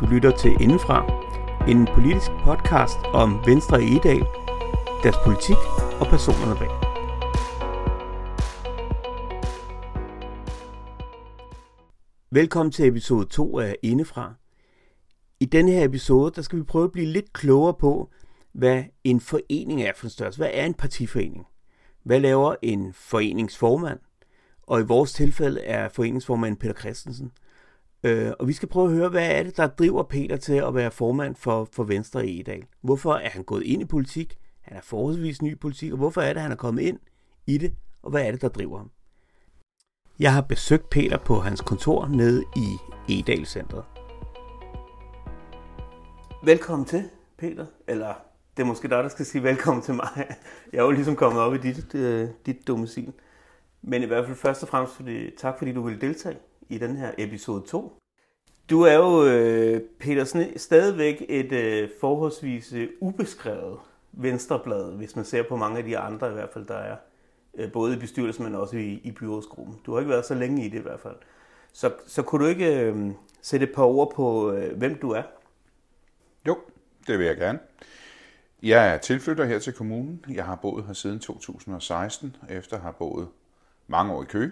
Du lytter til Indenfra, en politisk podcast om Venstre i Edal, deres politik og personerne bag. Velkommen til episode 2 af Indefra. I denne her episode, der skal vi prøve at blive lidt klogere på, hvad en forening er for en størrelse. Hvad er en partiforening? Hvad laver en foreningsformand? Og i vores tilfælde er foreningsformanden Peter Christensen – Øh, og vi skal prøve at høre, hvad er det, der driver Peter til at være formand for, for Venstre i Edal? Hvorfor er han gået ind i politik? Han er forholdsvis ny i politik, og hvorfor er det, han er kommet ind i det? Og hvad er det, der driver ham? Jeg har besøgt Peter på hans kontor nede i Edal Centret. Velkommen til, Peter. Eller det er måske dig, der skal sige velkommen til mig. Jeg er jo ligesom kommet op i dit, øh, dit domicil. Men i hvert fald først og fremmest fordi, tak, fordi du ville deltage i den her episode 2. Du er jo, øh, Peter, stadigvæk et øh, forholdsvis øh, ubeskrevet venstreblad, hvis man ser på mange af de andre i hvert fald, der er. Øh, både i bestyrelsen, men også i, i byrådsgruppen. Du har ikke været så længe i det i hvert fald. Så, så kunne du ikke øh, sætte et par ord på, øh, hvem du er? Jo, det vil jeg gerne. Jeg er tilflytter her til kommunen. Jeg har boet her siden 2016, efter at have boet mange år i Køge.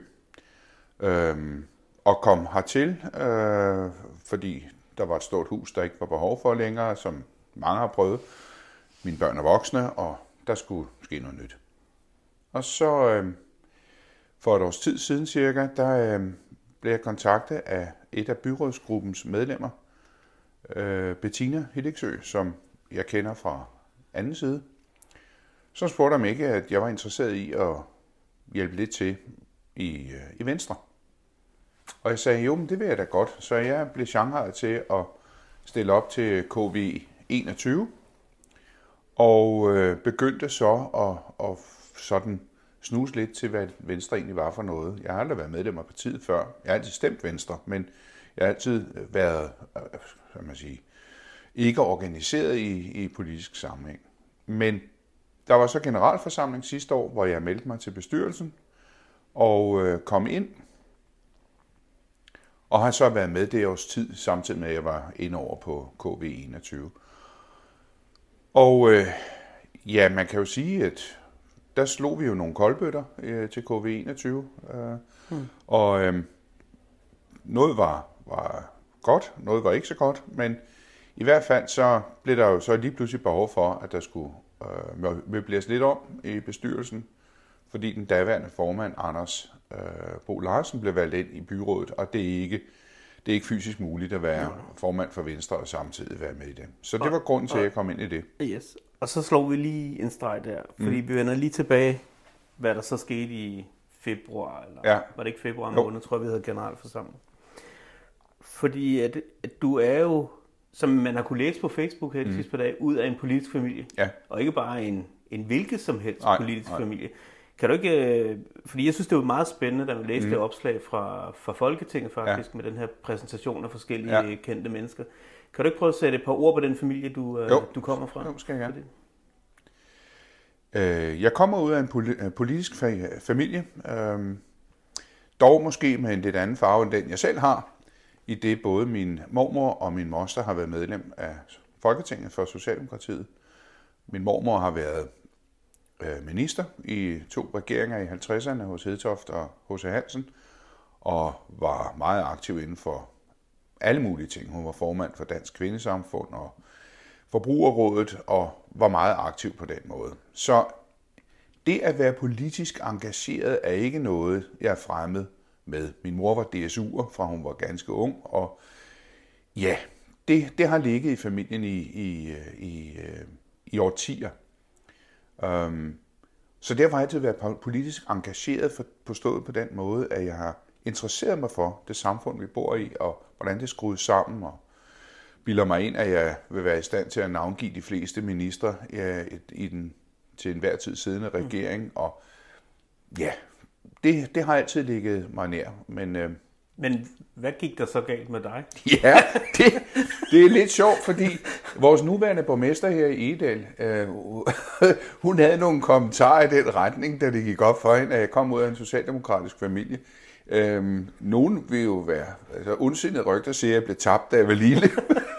Øhm, og kom hertil, øh, fordi der var et stort hus, der ikke var behov for længere, som mange har prøvet. Mine børn er voksne, og der skulle ske noget nyt. Og så øh, for et års tid siden cirka, der øh, blev jeg kontaktet af et af byrådsgruppens medlemmer, øh, Bettina Hiddiksø, som jeg kender fra anden side. Så spurgte om ikke, at jeg var interesseret i at hjælpe lidt til i, øh, i Venstre. Og jeg sagde, jo, men det vil jeg da godt. Så jeg blev Shanghai til at stille op til KV21, og øh, begyndte så at, at sådan snuse lidt til, hvad Venstre egentlig var for noget. Jeg har aldrig været medlem af partiet før. Jeg har altid stemt Venstre, men jeg har altid været, øh, hvad man sige, ikke organiseret i, i politisk sammenhæng. Men der var så generalforsamling sidste år, hvor jeg meldte mig til bestyrelsen og øh, kom ind og har så været med det års tid, samtidig med at jeg var inde over på KV21. Og øh, ja, man kan jo sige, at der slog vi jo nogle koldbøtter øh, til KV21. Øh, hmm. Og øh, noget var, var godt, noget var ikke så godt, men i hvert fald så blev der jo så lige pludselig behov for, at der skulle øh, møbleres lidt om i bestyrelsen, fordi den daværende formand, Anders øh, Bo Larsen blev valgt ind i byrådet, og det er ikke det er ikke fysisk muligt at være formand for Venstre og samtidig være med i det. Så det var grunden til, at jeg kom ind i det. Yes. Og så slår vi lige en streg der, fordi mm. vi vender lige tilbage, hvad der så skete i februar, eller ja. var det ikke februar måned, tror jeg, vi havde generalforsamling. Fordi at, at du er jo, som man har kunne læse på Facebook her mm. sidste par dage, ud af en politisk familie. Ja. Og ikke bare en, en hvilket som helst nej, politisk nej. familie. Kan du ikke, øh, fordi jeg synes, det var meget spændende, da vi læste mm. det opslag fra, fra Folketinget faktisk, ja. med den her præsentation af forskellige ja. kendte mennesker. Kan du ikke prøve at sætte et par ord på den familie, du, øh, jo. du kommer fra? Jo, skal jeg gerne. Øh, jeg kommer ud af en politisk familie, øh, dog måske med en lidt anden farve end den, jeg selv har, i det både min mormor og min moster har været medlem af Folketinget for Socialdemokratiet. Min mormor har været Øh, Øh, minister i to regeringer i 50'erne hos Hedtoft og H.C. Hansen, og var meget aktiv inden for alle mulige ting. Hun var formand for Dansk Kvindesamfund og Forbrugerrådet, og var meget aktiv på den måde. Så det at være politisk engageret er ikke noget, jeg er fremmed med. Min mor var DSU'er, fra hun var ganske ung, og ja, det, det har ligget i familien i, i, øh, i, øh, i årtier. Um, så derfor har jeg altid været politisk engageret, for, forstået på den måde, at jeg har interesseret mig for det samfund, vi bor i, og hvordan det skruet sammen, og bilder mig ind, at jeg vil være i stand til at navngive de fleste ministre ja, i den til enhver tid siddende mm. regering, og ja, det, det har altid ligget mig nær, men... Øh, men hvad gik der så galt med dig? Ja, det, det er lidt sjovt, fordi vores nuværende borgmester her i Edal, øh, hun havde nogle kommentarer i den retning, da det gik op for hende, at jeg kom ud af en socialdemokratisk familie. Øh, nogen vil jo være, altså ondsindet rygter siger, at jeg blev tabt, da jeg var lille.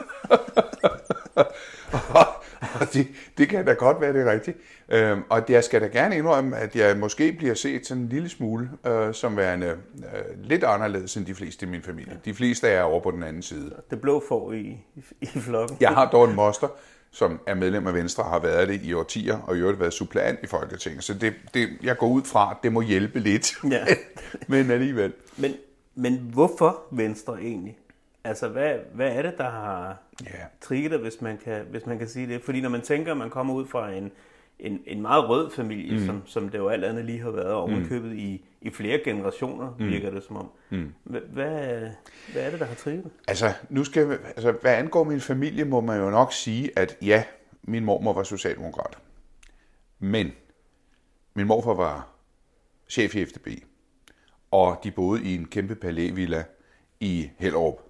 det, det kan da godt være, det er rigtigt. Øhm, og jeg skal da gerne indrømme, at jeg måske bliver set sådan en lille smule øh, som værende øh, lidt anderledes end de fleste i min familie. De fleste er over på den anden side. Det blå får i, i flokken. Jeg har dog en moster, som er medlem af Venstre og har været det i årtier, og i øvrigt været suppleant i Folketinget. Så det, det, jeg går ud fra, at det må hjælpe lidt. Ja. Men alligevel. Men, men hvorfor Venstre egentlig? Altså, hvad, hvad er det, der har ja. trigget hvis man, kan, hvis man kan sige det? Fordi når man tænker, at man kommer ud fra en, en, en meget rød familie, mm. som, som det jo alt andet lige har været ovenkøbet mm. i, i flere generationer, mm. virker det som om. Mm. Hvad, hvad er det, der har trigget Altså, nu skal, altså, hvad angår min familie, må man jo nok sige, at ja, min mormor var socialdemokrat. Men min morfar var chef i FDB, og de boede i en kæmpe palævilla i Hellerup.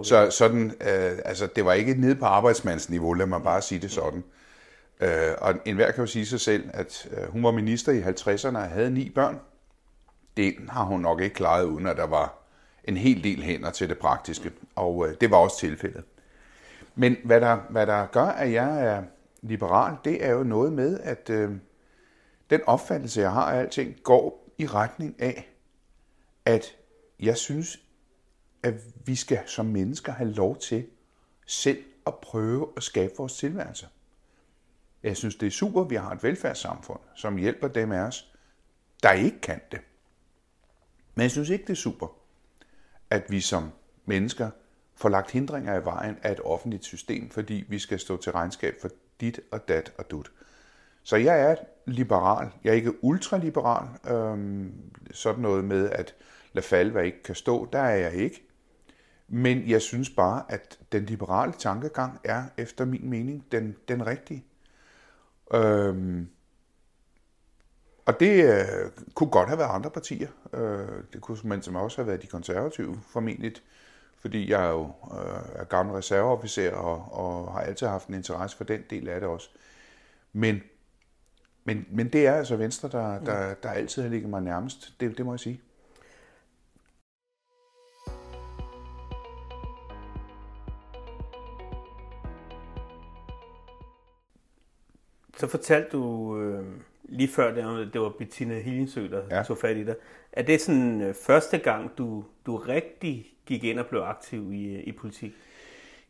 Okay. Så sådan, øh, altså, det var ikke nede på arbejdsmandsniveau, lad mig bare sige det sådan. Øh, og enhver kan jo sige sig selv, at øh, hun var minister i 50'erne og havde ni børn. Det har hun nok ikke klaret, uden at der var en hel del hænder til det praktiske. Og øh, det var også tilfældet. Men hvad der, hvad der gør, at jeg er liberal, det er jo noget med, at øh, den opfattelse, jeg har af alting, går i retning af, at jeg synes, at vi skal som mennesker have lov til selv at prøve at skabe vores tilværelse. Jeg synes, det er super, at vi har et velfærdssamfund, som hjælper dem af os, der ikke kan det. Men jeg synes ikke, det er super, at vi som mennesker får lagt hindringer i vejen af et offentligt system, fordi vi skal stå til regnskab for dit og dat og dut. Så jeg er liberal. Jeg er ikke ultraliberal. Øhm, sådan noget med at lade falde, hvad ikke kan stå, der er jeg ikke. Men jeg synes bare, at den liberale tankegang er efter min mening den, den rigtige. Øhm, og det øh, kunne godt have været andre partier. Øh, det kunne man som også have været de konservative, formentlig. Fordi jeg er jo øh, er gammel reserveofficer og, og har altid haft en interesse for den del af det også. Men, men, men det er altså Venstre, der, der, der altid har ligget mig nærmest. Det, det må jeg sige. Så fortalte du øh, lige før, det, det var Bettina Hillingsø, der ja. tog fat i dig. Er det sådan øh, første gang, du, du rigtig gik ind og blev aktiv i, øh, i politik?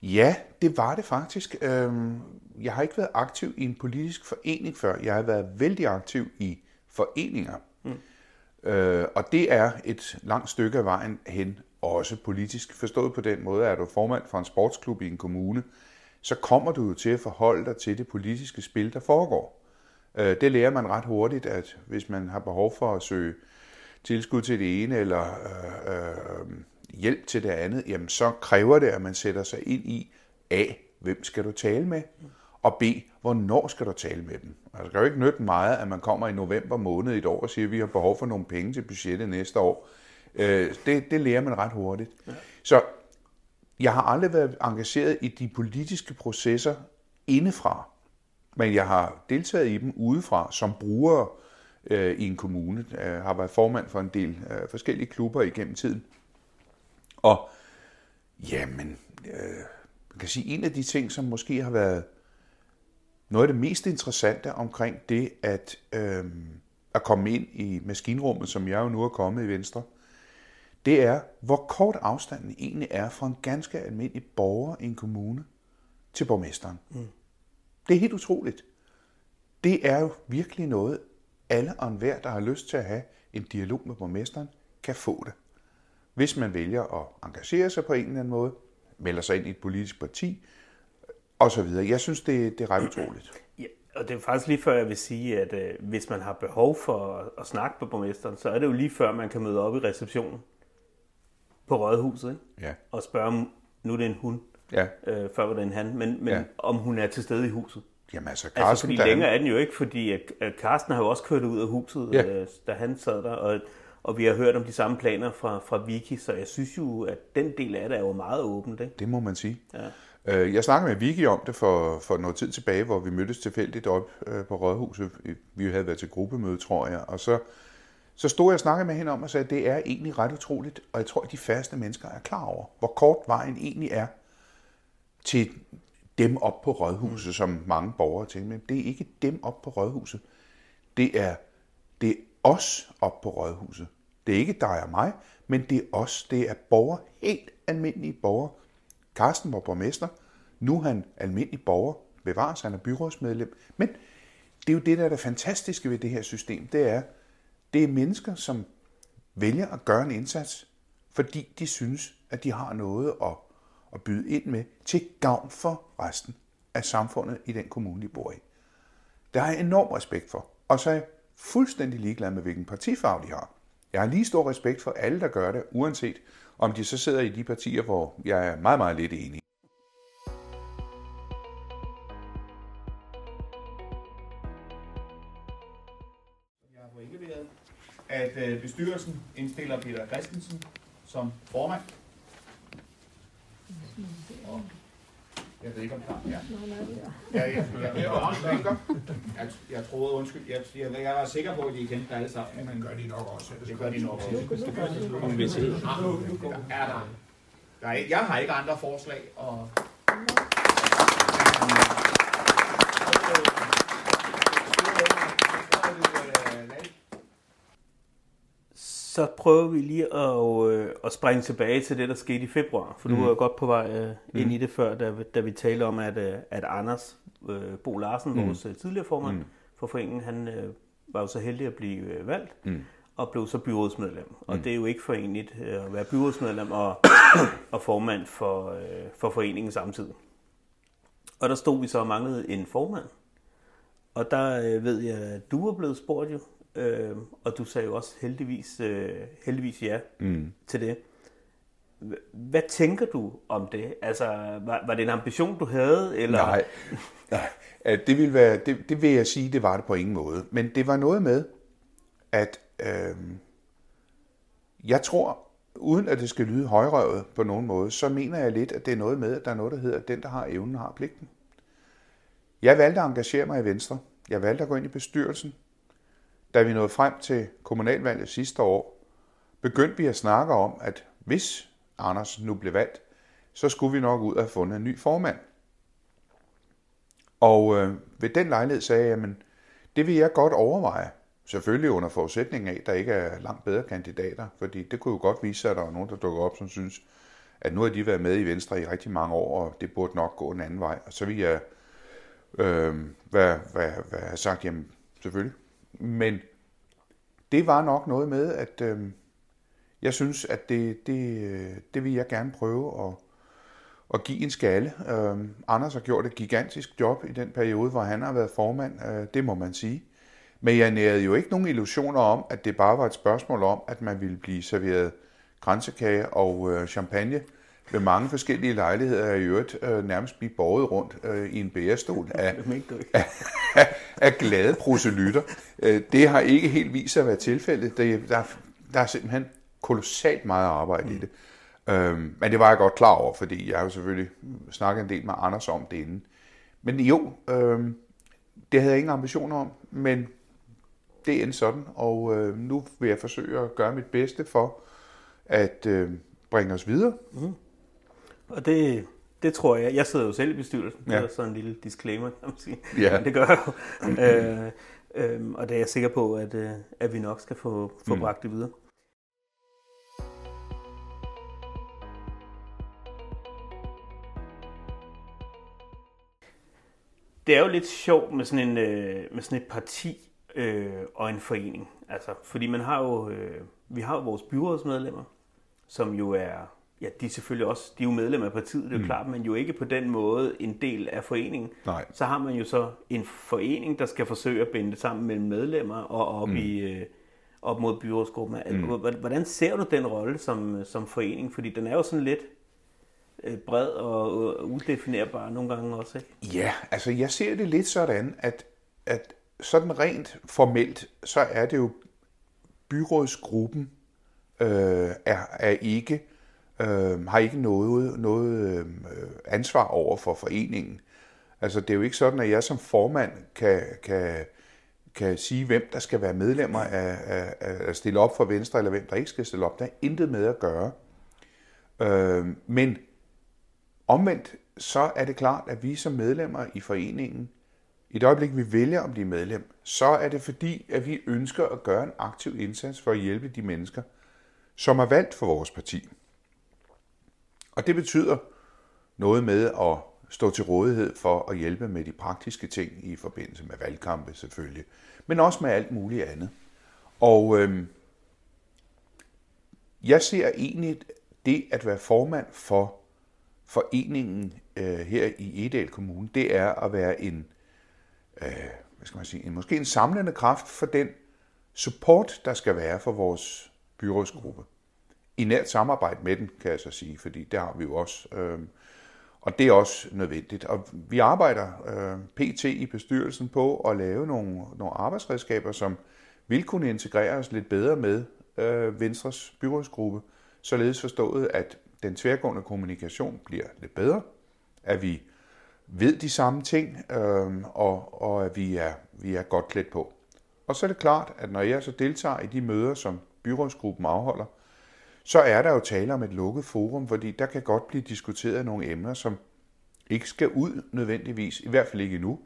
Ja, det var det faktisk. Øhm, jeg har ikke været aktiv i en politisk forening før. Jeg har været vældig aktiv i foreninger. Mm. Øh, og det er et langt stykke af vejen hen, også politisk. Forstået på den måde, at du formand for en sportsklub i en kommune, så kommer du jo til at forholde dig til det politiske spil, der foregår. Øh, det lærer man ret hurtigt, at hvis man har behov for at søge tilskud til det ene eller øh, øh, hjælp til det andet, jamen så kræver det, at man sætter sig ind i A, hvem skal du tale med, og B, hvornår skal du tale med dem. Altså, det kan jo ikke nytte meget, at man kommer i november måned i et år og siger, at vi har behov for nogle penge til budgettet næste år. Øh, det, det lærer man ret hurtigt. Ja. Så jeg har aldrig været engageret i de politiske processer indefra, men jeg har deltaget i dem udefra som bruger øh, i en kommune. Jeg har været formand for en del øh, forskellige klubber igennem tiden. Og jamen, øh, man kan sige, en af de ting, som måske har været noget af det mest interessante omkring det at, øh, at komme ind i maskinrummet, som jeg jo nu er kommet i Venstre, øh, det er, hvor kort afstanden egentlig er fra en ganske almindelig borger i en kommune til borgmesteren. Mm. Det er helt utroligt. Det er jo virkelig noget, alle og enhver, der har lyst til at have en dialog med borgmesteren, kan få det. Hvis man vælger at engagere sig på en eller anden måde, melder sig ind i et politisk parti, osv. Jeg synes, det, det er ret utroligt. Ja, og det er faktisk lige før, jeg vil sige, at øh, hvis man har behov for at, at snakke med borgmesteren, så er det jo lige før, man kan møde op i receptionen på rådhuset, ikke? Ja. og spørge om, nu er det en hun, ja. øh, før var det en han, men, men ja. om hun er til stede i huset. Jamen altså, Carsten, altså fordi længere er den jo ikke, fordi at, at Carsten har jo også kørt ud af huset, ja. øh, da han sad der, og, og vi har hørt om de samme planer fra, fra Vicky, så jeg synes jo, at den del af det er jo meget åbent. Ikke? Det må man sige. Ja. Øh, jeg snakkede med Vicky om det for, for noget tid tilbage, hvor vi mødtes tilfældigt op øh, på Rådhuset. Vi havde været til gruppemøde, tror jeg, og så så stod jeg og snakkede med hende om og sagde, at det er egentlig ret utroligt, og jeg tror, at de færreste mennesker er klar over, hvor kort vejen egentlig er til dem op på rådhuset, mm. som mange borgere tænker, men det er ikke dem op på rådhuset. Det er, det er os op på rådhuset. Det er ikke dig og mig, men det er os. Det er borgere, helt almindelige borgere. Carsten var borgmester, nu er han almindelig borger, bevares, han er byrådsmedlem. Men det er jo det, der er det fantastiske ved det her system, det er, det er mennesker, som vælger at gøre en indsats, fordi de synes, at de har noget at, at byde ind med til gavn for resten af samfundet i den kommune, de bor i. Det har jeg enorm respekt for. Og så er jeg fuldstændig ligeglad med, hvilken partifarve de har. Jeg har lige stor respekt for alle, der gør det, uanset om de så sidder i de partier, hvor jeg er meget, meget lidt enig. At øh, bestyrelsen indstiller Peter Christensen som formand. Og jeg ved ikke, om der er. Ja, ja, ja, ja, ja, jeg, jeg troede, undskyld, jeg, jeg, jeg var sikker på, at de kendte alle sammen, men gør de nok også. det gør de nok også. Om vi ser. Er der, der er, jeg har ikke andre forslag, og så prøver vi lige at, øh, at springe tilbage til det, der skete i februar. For mm. du var godt på vej øh, ind mm. i det før, da, da vi talte om, at, øh, at Anders øh, Bo Larsen, mm. vores øh, tidligere formand mm. for foreningen, han øh, var jo så heldig at blive øh, valgt. Mm og blev så byrådsmedlem. Og mm. det er jo ikke forenligt øh, at være byrådsmedlem og, og formand for, øh, for foreningen samtidig. Og der stod vi så og manglede en formand. Og der øh, ved jeg, at du er blevet spurgt jo, øh, og du sagde jo også heldigvis, øh, heldigvis ja mm. til det. Hvad tænker du om det? Altså, var, var det en ambition, du havde? Eller? Nej, nej. Det, vil være, det, det vil jeg sige, det var det på ingen måde. Men det var noget med, at øh, jeg tror, uden at det skal lyde højrøvet på nogen måde, så mener jeg lidt, at det er noget med, at der er noget, der hedder, at den, der har evnen, har pligten. Jeg valgte at engagere mig i Venstre. Jeg valgte at gå ind i bestyrelsen. Da vi nåede frem til kommunalvalget sidste år, begyndte vi at snakke om, at hvis Anders nu blev valgt, så skulle vi nok ud og have fundet en ny formand. Og øh, ved den lejlighed sagde jeg, at det vil jeg godt overveje. Selvfølgelig under forudsætning af, at der ikke er langt bedre kandidater, fordi det kunne jo godt vise sig, at der er nogen, der dukker op, som synes, at nu har de været med i Venstre i rigtig mange år, og det burde nok gå en anden vej. Og så vil jeg øh, hvad, hvad, være have sagt, jamen selvfølgelig. Men det var nok noget med, at øh, jeg synes, at det, det, øh, det vil jeg gerne prøve at, at give en skalle. Øh, Anders har gjort et gigantisk job i den periode, hvor han har været formand, øh, det må man sige. Men jeg nærede jo ikke nogen illusioner om, at det bare var et spørgsmål om, at man ville blive serveret grænsekage og øh, champagne ved mange forskellige lejligheder, i øvrigt øh, nærmest blive borget rundt øh, i en bærestol af, af, af, af glade proselytter. Øh, det har ikke helt vist sig at være tilfældet. Det, der, der er simpelthen kolossalt meget arbejde mm. i det. Øh, men det var jeg godt klar over, fordi jeg har jo selvfølgelig snakket en del med Anders om det inden. Men jo, øh, det havde jeg ingen ambitioner om, men det endte sådan, og øh, nu vil jeg forsøge at gøre mit bedste for at øh, bringe os videre. Mm. Og det, det tror jeg. Jeg sidder jo selv i bestyrelsen. Ja. Det er sådan en lille disclaimer, kan man sige. Ja. Men det gør jeg jo. øh, øh, og det er jeg sikker på, at, øh, at vi nok skal få, få mm. bragt det videre. Det er jo lidt sjovt med sådan, en, øh, med sådan et parti, øh, og en forening. Altså, fordi man har jo, øh, vi har jo vores byrådsmedlemmer, som jo er, ja, de er selvfølgelig også, de er jo medlemmer af partiet, det er jo mm. klart, men jo ikke på den måde en del af foreningen. Nej. Så har man jo så en forening, der skal forsøge at binde sammen mellem medlemmer og op mm. i, øh, op mod byrådsgruppen. Mm. Hvordan ser du den rolle som, som forening? Fordi den er jo sådan lidt øh, bred og udefinerbar nogle gange også, ikke? Ja, altså jeg ser det lidt sådan, at, at sådan rent formelt, så er det jo byrådsgruppen øh, er, er ikke øh, har ikke noget, noget øhm, øh, ansvar over for foreningen. Altså det er jo ikke sådan, at jeg som formand kan, kan, kan sige, hvem der skal være medlemmer af, af, af at stille op for Venstre, eller hvem der ikke skal stille op. Der er intet med at gøre. Øh, men Omvendt så er det klart, at vi som medlemmer i foreningen, i det øjeblik vi vælger at blive medlem, så er det fordi, at vi ønsker at gøre en aktiv indsats for at hjælpe de mennesker, som er valgt for vores parti. Og det betyder noget med at stå til rådighed for at hjælpe med de praktiske ting i forbindelse med valgkampe selvfølgelig, men også med alt muligt andet. Og øh, jeg ser egentlig det at være formand for foreningen øh, her i Edal Kommune, det er at være en, øh, hvad skal man sige, en, måske en samlende kraft for den support, der skal være for vores byrådsgruppe. I nært samarbejde med den, kan jeg så sige, fordi det har vi jo også. Øh, og det er også nødvendigt. Og vi arbejder øh, pt. i bestyrelsen på at lave nogle, nogle arbejdsredskaber, som vil kunne integrere os lidt bedre med øh, Venstres byrådsgruppe, således forstået, at den tværgående kommunikation bliver lidt bedre, at vi ved de samme ting, øh, og, og at vi er, vi er godt klædt på. Og så er det klart, at når jeg så deltager i de møder, som byrådsgruppen afholder, så er der jo tale om et lukket forum, fordi der kan godt blive diskuteret nogle emner, som ikke skal ud nødvendigvis, i hvert fald ikke endnu.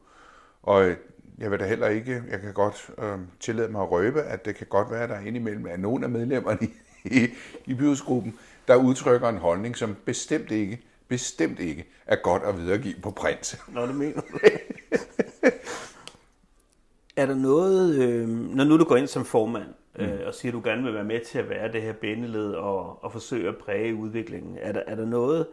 Og øh, jeg vil da heller ikke, jeg kan godt øh, tillade mig at røbe, at det kan godt være, at der indimellem er nogle af medlemmerne i, i, i byrådsgruppen, der udtrykker en holdning, som bestemt ikke, bestemt ikke er godt at videregive på print. Nå, det mener du. er der noget, øh, når nu du går ind som formand, øh, mm. og siger, at du gerne vil være med til at være det her bindeled og, og forsøge at præge udviklingen, er der, er der noget,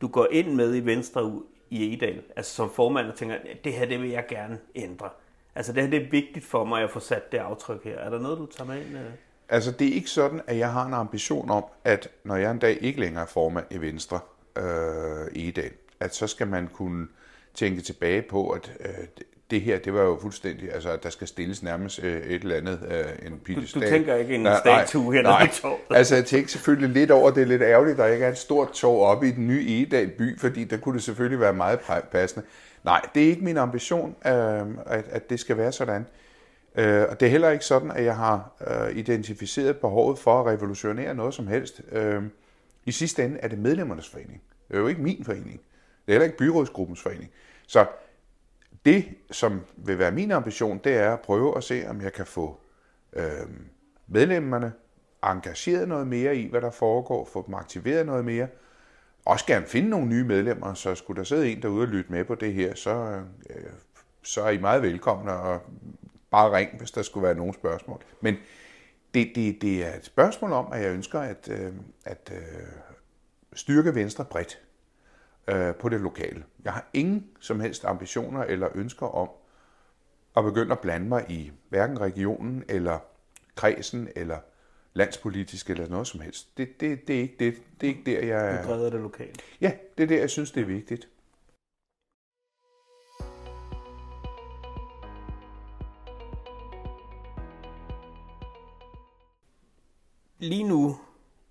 du går ind med i Venstre i Edal, altså som formand og tænker, det her det vil jeg gerne ændre. Altså det her det er vigtigt for mig at få sat det aftryk her. Er der noget, du tager med ind? Øh? Altså, det er ikke sådan, at jeg har en ambition om, at når jeg en dag ikke længere er formand i Venstre øh, i dag, at så skal man kunne tænke tilbage på, at øh, det her, det var jo fuldstændig, altså der skal stilles nærmest øh, et eller andet, øh, en piedestal. Du, du tænker ikke en nej, statue her, nej, nej. altså jeg tænker selvfølgelig lidt over, det er lidt ærgerligt, at der ikke er et stort tog oppe i den nye Edal by, fordi der kunne det selvfølgelig være meget passende. Nej, det er ikke min ambition, øh, at, at det skal være sådan. Øh, og det er heller ikke sådan, at jeg har øh, identificeret behovet for at revolutionere noget som helst. Øh, I sidste ende er det medlemmernes forening. Det er jo ikke min forening. Det er heller ikke byrådsgruppens forening. Så det, som vil være min ambition, det er at prøve at se, om jeg kan få øh, medlemmerne engageret noget mere i, hvad der foregår, få dem aktiveret noget mere, også gerne finde nogle nye medlemmer, så skulle der sidde en derude og lytte med på det her, så, øh, så er I meget velkomne, og bare ring, hvis der skulle være nogle spørgsmål. Men det, det, det er et spørgsmål om, at jeg ønsker at, øh, at øh, styrke Venstre bredt øh, på det lokale. Jeg har ingen som helst ambitioner eller ønsker om at begynde at blande mig i hverken regionen eller kredsen eller landspolitisk eller noget som helst. Det, det, det, er, ikke det, det er ikke der, jeg... Du breder det lokalt. Ja, det er der, jeg synes, det er vigtigt. Lige nu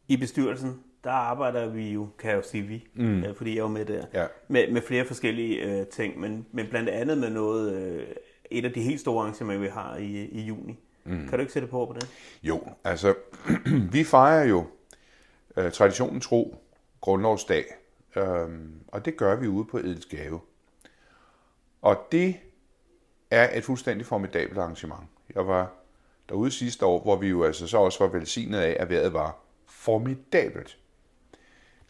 i bestyrelsen, der arbejder vi jo, kan jeg jo sige vi, mm. øh, fordi jeg er jo med der, ja. med, med flere forskellige øh, ting, men, men blandt andet med noget, øh, et af de helt store arrangementer, vi har i, i juni. Mm. Kan du ikke sætte på på det? Jo, altså, vi fejrer jo øh, traditionen tro grundlovsdag, øh, og det gør vi ude på Edelsgave. Og det er et fuldstændig formidabelt arrangement. Jeg var derude sidste år, hvor vi jo altså så også var velsignet af, at vejret var formidabelt.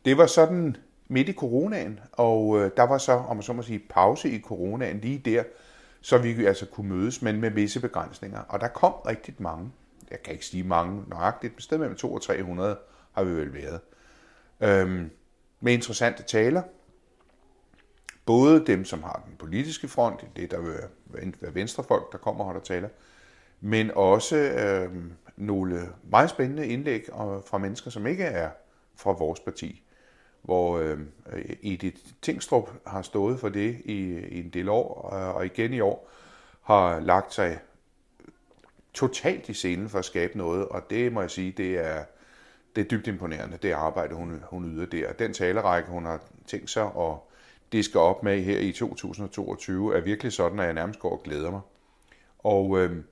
Det var sådan midt i coronaen, og øh, der var så, om man så må sige, pause i coronaen lige der, så vi altså kunne mødes, men med visse begrænsninger. Og der kom rigtig mange, jeg kan ikke sige mange nøjagtigt, men sted mellem 200 og 300 har vi vel været. Øhm, med interessante taler. Både dem, som har den politiske front, det der vil være venstrefolk, der kommer og holder taler, men også øhm, nogle meget spændende indlæg fra mennesker, som ikke er fra vores parti, hvor øhm, øh, Edith Tingstrup har stået for det i, i en del år, øh, og igen i år har lagt sig totalt i scenen for at skabe noget, og det må jeg sige, det er, det er dybt imponerende, det arbejde, hun, hun yder der. Den talerække, hun har tænkt sig at diske op med her i 2022, er virkelig sådan, at jeg nærmest går og glæder mig. Og øh,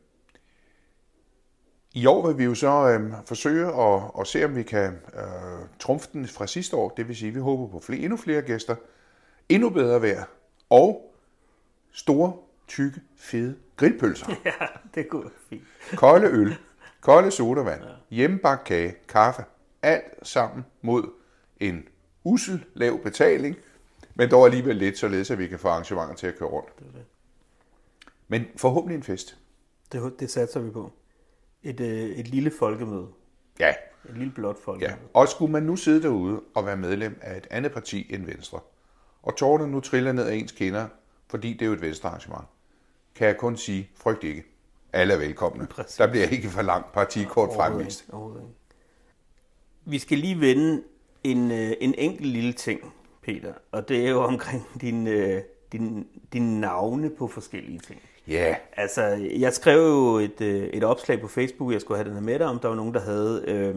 i år vil vi jo så øh, forsøge at, at se, om vi kan øh, trumfe den fra sidste år. Det vil sige, at vi håber på flere, endnu flere gæster, endnu bedre vejr og store, tykke, fede grillpølser. Ja, det kunne være fint. Kolde øl, kolde sodavand, ja. hjemmebagt kage, kaffe. Alt sammen mod en usel lav betaling, men dog alligevel lidt, således at vi kan få arrangementer til at køre rundt. Det er det. Men forhåbentlig en fest. Det, det satser vi på. Et, øh, et lille folkemøde. Ja, Et lille blåt ja. folkemøde. Og skulle man nu sidde derude og være medlem af et andet parti end Venstre, og tårerne nu triller ned af ens kinder, fordi det er jo et venstre arrangement, kan jeg kun sige, frygt ikke. Alle er velkomne. Præcis. Der bliver ikke for langt partikort fremvist. Vi skal lige vende en, øh, en enkelt lille ting, Peter, og det er jo omkring din, øh, din, din navne på forskellige ting. Ja, Altså, jeg skrev jo et, øh, et opslag på Facebook, jeg skulle have den her med dig, om der var nogen, der havde øh,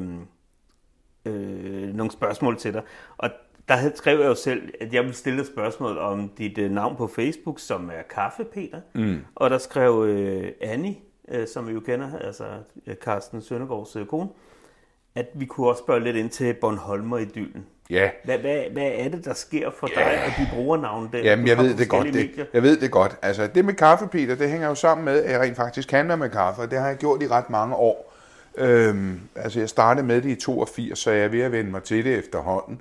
øh, nogle spørgsmål til dig. Og der havde, skrev jeg jo selv, at jeg ville stille et spørgsmål om dit øh, navn på Facebook, som er Kaffe Peter. Mm. Og der skrev øh, Annie, øh, som vi jo kender, altså øh, Carsten Søndergaards øh, kone, at vi kunne også spørge lidt ind til Bornholmer i dylden. ja. Hvad, hvad, hvad er det, der sker for dig, at de bruger navnet der? Jamen, jeg ved det godt. Det, medier. jeg ved det godt. Altså, det med kaffe, Peter, det hænger jo sammen med, at jeg rent faktisk handler med kaffe, og det har jeg gjort i ret mange år. Øhm, altså, jeg startede med det i 82, så jeg er ved at vende mig til det efterhånden.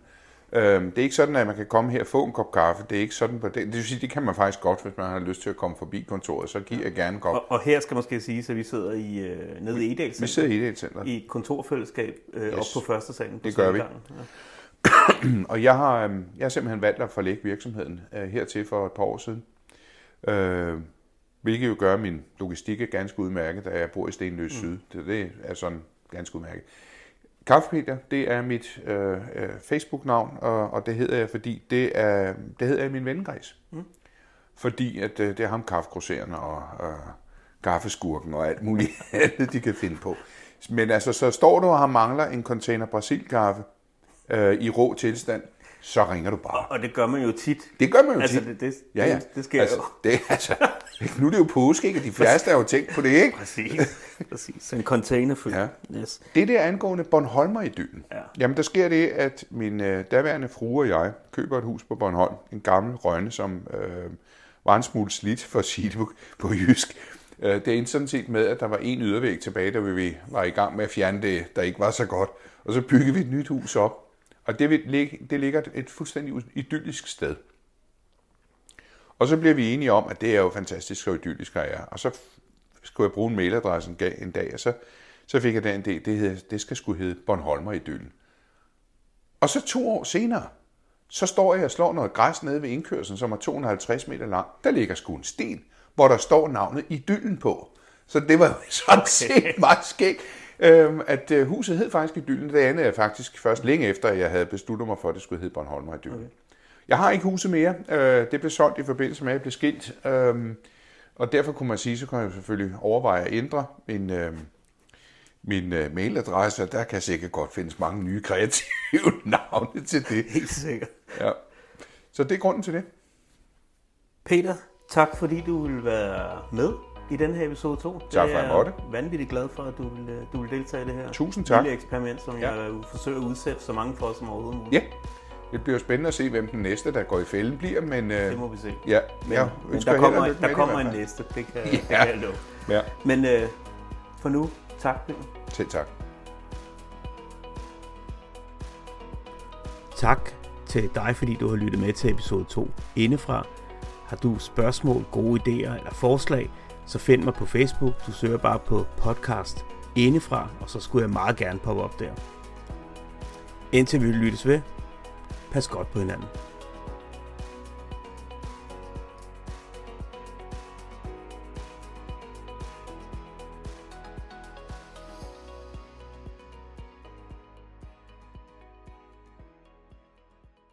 Øhm, det er ikke sådan, at man kan komme her og få en kop kaffe. Det er ikke sådan på det. Det vil sige, det kan man faktisk godt, hvis man har lyst til at komme forbi kontoret. Så giver jeg gerne en kop. Og, og her skal måske sige, at vi sidder i, øh, nede i Edal Vi sidder i center. i et kontorfællesskab øh, yes. op på første salen. På Det gør vi. Ja. Og jeg har, øhm, jeg har simpelthen valgt at forlægge virksomheden øh, hertil for et par år siden. Øh, hvilket jo gør min logistik er ganske udmærket, da jeg bor i Stenløs Syd. Det, det er sådan ganske udmærket. Kaffepeter, det er mit øh, øh, Facebook-navn, og, og det hedder jeg, fordi det, er, det hedder jeg min vennekreds. Mm. Fordi at, øh, det er ham kaffegrosserende og øh, kaffeskurken og alt muligt andet, de kan finde på. Men altså, så står du og har mangler en container Brasil-kaffe øh, i rå tilstand, så ringer du bare. Og det gør man jo tit. Det gør man jo Altså, tit. det, det, Ja, ja. det, det sker altså, jo. Det, altså, nu er det jo påske, ikke? Og de fleste har jo tænkt på det, ikke? Præcis. Præcis. En container fyldt. Ja. Yes. Det der angående Bornholmer i dyen. Ja. Jamen, der sker det, at min øh, daværende frue og jeg køber et hus på Bornholm. En gammel rønne, som øh, var en smule slidt, for at sige det på, på jysk. Øh, det endte sådan set med, at der var en ydervæg tilbage, da vi var i gang med at fjerne det, der ikke var så godt. Og så byggede vi et nyt hus op. Og det, vil det ligger et fuldstændig idyllisk sted. Og så bliver vi enige om, at det er jo fantastisk, så idyllisk her er. Og så skulle jeg bruge en mailadresse en dag, og så, så fik jeg den idé, det, hedder, det skal skulle hedde Bornholmer i dylden. Og så to år senere, så står jeg og slår noget græs nede ved indkørslen, som er 250 meter lang. Der ligger sgu en sten, hvor der står navnet Idyllen på. Så det var sådan set meget skægt, øhm, at øh, huset hed faktisk Idyllen. Det andet er faktisk først længe efter, at jeg havde besluttet mig for, at det skulle hedde Bornholmer Idyllen. Okay. Jeg har ikke huset mere. Øh, det blev solgt i forbindelse med, at jeg blev skilt. Øh, og derfor kunne man sige, så kan jeg selvfølgelig overveje at ændre min, øh, min øh, mailadresse, og der kan sikkert godt findes mange nye kreative navne til det. Helt sikkert. Ja. Så det er grunden til det. Peter, tak fordi du vil være med i den her episode 2. Tak for, at jeg måtte. Jeg er vanvittigt glad for, at du vil, øh, du vil deltage i det her Tusind tak. lille eksperiment, som Ja. jeg forsøger at udsætte så mange for som overhovedet muligt. Ja, det bliver spændende at se, hvem den næste, der går i fælden, bliver, men, øh, Det må vi se. ja, Men, jeg men ønsker der kommer, der med kommer en næste, det kan, Ja. det kan jeg love. Ja, Men øh, for nu, tak Peter. selv tak. Tak til dig, fordi du har lyttet med til episode 2 indefra. Har du spørgsmål, gode idéer eller forslag, så find mig på Facebook. Du søger bare på podcast indefra, og så skulle jeg meget gerne poppe op der. Indtil vi lyttes ved, pas godt på hinanden.